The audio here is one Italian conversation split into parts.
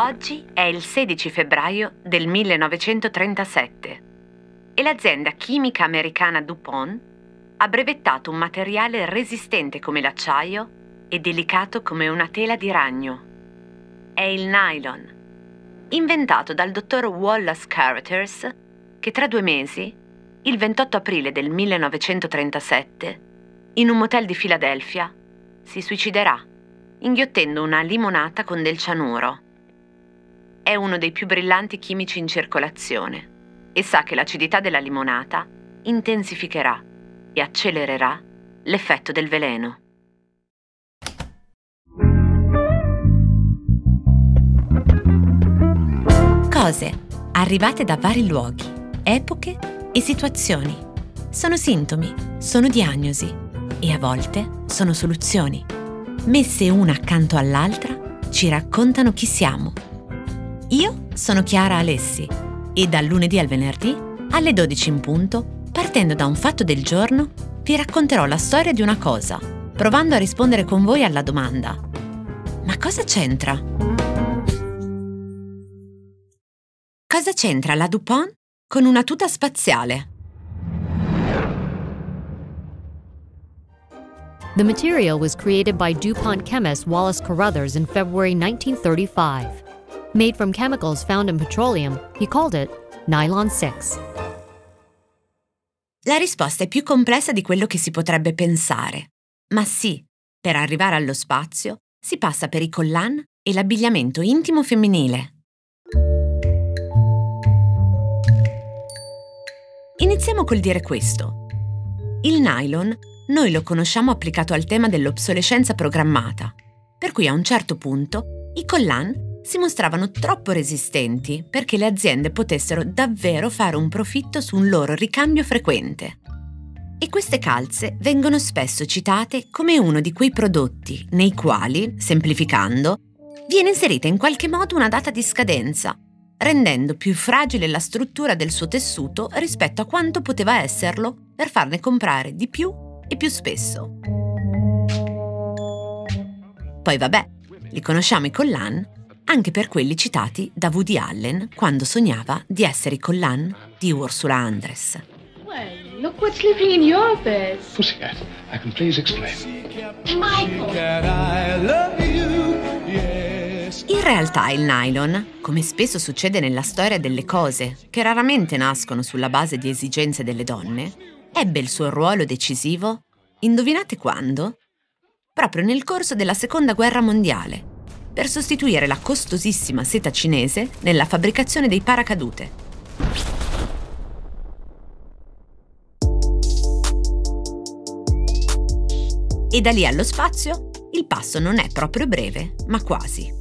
Oggi è il 16 febbraio del 1937 e l'azienda chimica americana DuPont ha brevettato un materiale resistente come l'acciaio e delicato come una tela di ragno. È il nylon, inventato dal dottor Wallace Carothers, che tra due mesi, il 28 aprile del 1937, in un motel di Filadelfia, si suiciderà inghiottendo una limonata con del cianuro. È uno dei più brillanti chimici in circolazione e sa che l'acidità della limonata intensificherà e accelererà l'effetto del veleno. Cose arrivate da vari luoghi, epoche e situazioni. Sono sintomi, sono diagnosi e a volte sono soluzioni. Messe una accanto all'altra, ci raccontano chi siamo. Io sono Chiara Alessi e dal lunedì al venerdì, alle 12 in punto, partendo da un fatto del giorno, vi racconterò la storia di una cosa, provando a rispondere con voi alla domanda. Ma cosa c'entra? Cosa c'entra la DuPont con una tuta spaziale? The material was created by DuPont chemist Wallace Carruthers in February 1935. Made from chemicals found in petroleum, he called it Nylon 6. La risposta è più complessa di quello che si potrebbe pensare. Ma sì, per arrivare allo spazio si passa per i collan e l'abbigliamento intimo femminile. Iniziamo col dire questo. Il nylon noi lo conosciamo applicato al tema dell'obsolescenza programmata, per cui a un certo punto i collan si mostravano troppo resistenti perché le aziende potessero davvero fare un profitto su un loro ricambio frequente. E queste calze vengono spesso citate come uno di quei prodotti nei quali, semplificando, viene inserita in qualche modo una data di scadenza, rendendo più fragile la struttura del suo tessuto rispetto a quanto poteva esserlo per farne comprare di più e più spesso. Poi vabbè, li conosciamo i collan anche per quelli citati da Woody Allen quando sognava di essere i collan di Ursula Andress. Well, look what's living in your bed. Pussycat, I can please explain. Michael! In realtà il nylon, come spesso succede nella storia delle cose, che raramente nascono sulla base di esigenze delle donne, ebbe il suo ruolo decisivo, indovinate quando? Proprio nel corso della Seconda Guerra Mondiale, per sostituire la costosissima seta cinese nella fabbricazione dei paracadute. E da lì allo spazio il passo non è proprio breve, ma quasi.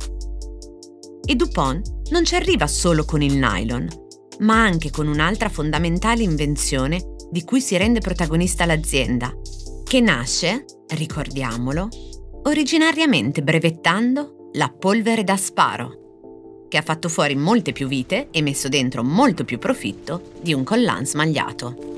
E Dupont non ci arriva solo con il nylon, ma anche con un'altra fondamentale invenzione di cui si rende protagonista l'azienda, che nasce, ricordiamolo, originariamente brevettando la polvere da sparo, che ha fatto fuori molte più vite e messo dentro molto più profitto di un collan smagliato.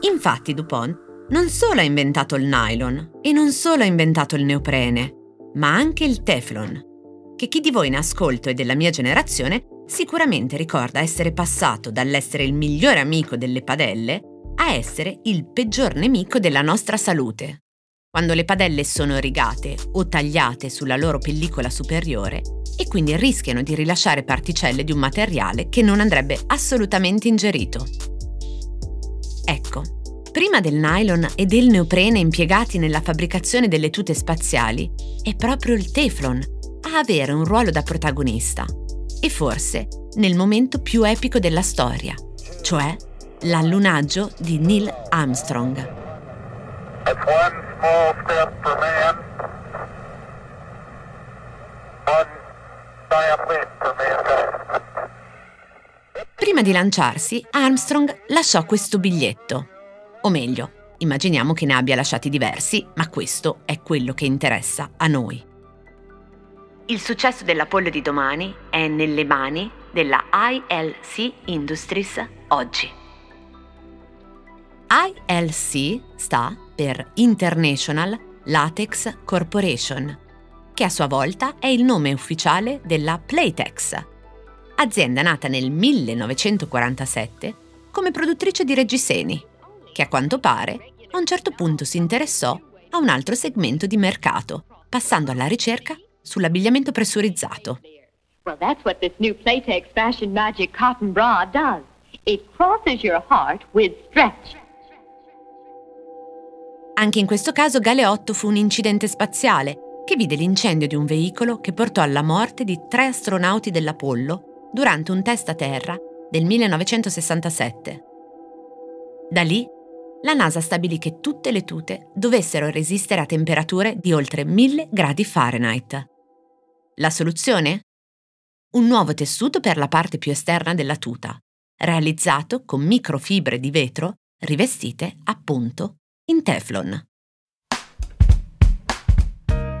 Infatti Dupont non solo ha inventato il nylon e non solo ha inventato il neoprene, ma anche il teflon, che chi di voi in ascolto e della mia generazione sicuramente ricorda essere passato dall'essere il migliore amico delle padelle a essere il peggior nemico della nostra salute. Quando le padelle sono rigate o tagliate sulla loro pellicola superiore e quindi rischiano di rilasciare particelle di un materiale che non andrebbe assolutamente ingerito. Ecco, prima del nylon e del neoprene impiegati nella fabbricazione delle tute spaziali, è proprio il Teflon a avere un ruolo da protagonista e forse nel momento più epico della storia, cioè l'allunaggio di Neil Armstrong. Prima di lanciarsi, Armstrong lasciò questo biglietto. O meglio, immaginiamo che ne abbia lasciati diversi, ma questo è quello che interessa a noi. Il successo dell'Apollo di domani è nelle mani della ILC Industries oggi. ILC sta per International Latex Corporation, che a sua volta è il nome ufficiale della Playtex, azienda nata nel 1947 come produttrice di reggiseni, che a quanto pare a un certo punto si interessò a un altro segmento di mercato, passando alla ricerca sull'abbigliamento pressurizzato. Well, that's what this new Playtex Fashion Magic cotton bra does. It crosses your heart with stretch. Anche in questo caso Galeotto fu un incidente spaziale che vide l'incendio di un veicolo che portò alla morte di tre astronauti dell'Apollo durante un test a terra del 1967. Da lì, la NASA stabilì che tutte le tute dovessero resistere a temperature di oltre 1000 gradi Fahrenheit. La soluzione? Un nuovo tessuto per la parte più esterna della tuta, realizzato con microfibre di vetro rivestite appunto in Teflon.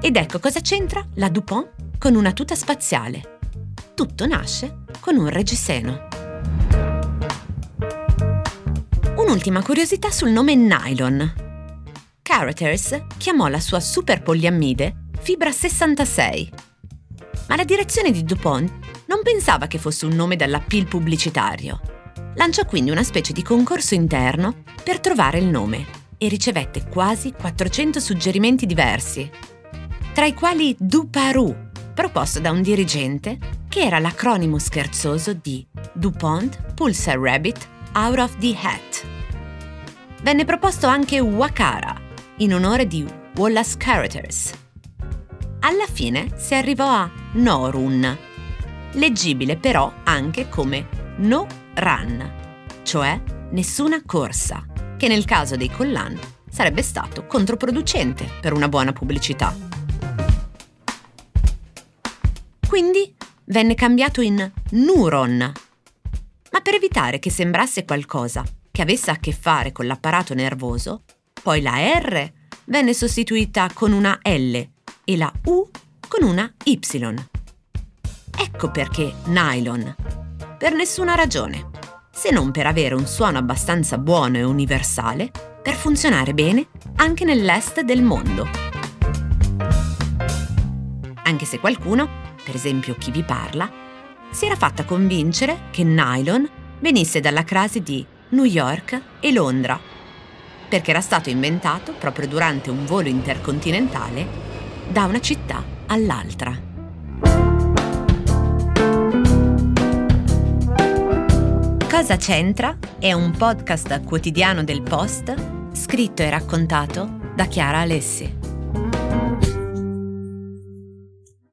Ed ecco cosa c'entra la DuPont con una tuta spaziale. Tutto nasce con un reggiseno. Un'ultima curiosità sul nome nylon. Carothers chiamò la sua super poliammide fibra 66. Ma la direzione di DuPont non pensava che fosse un nome dall'appeal pubblicitario. Lanciò quindi una specie di concorso interno per trovare il nome e ricevette quasi 400 suggerimenti diversi, tra i quali Duparu, proposto da un dirigente che era l'acronimo scherzoso di DuPont Pulsar Rabbit Out of the Hat. Venne proposto anche Wakara, in onore di Wallace Carothers. Alla fine si arrivò a Norun, leggibile però anche come No Run, cioè nessuna corsa, che nel caso dei collan sarebbe stato controproducente per una buona pubblicità. Quindi venne cambiato in Nuron, ma per evitare che sembrasse qualcosa che avesse a che fare con l'apparato nervoso, poi la R venne sostituita con una L e la U con una Y. Ecco perché nylon. Per nessuna ragione, se non per avere un suono abbastanza buono e universale per funzionare bene anche nell'est del mondo. Anche se qualcuno, per esempio chi vi parla, si era fatta convincere che nylon venisse dalla crasi di New York e Londra, perché era stato inventato proprio durante un volo intercontinentale da una città all'altra. Cosa c'entra è un podcast quotidiano del Post scritto e raccontato da Chiara Alessi.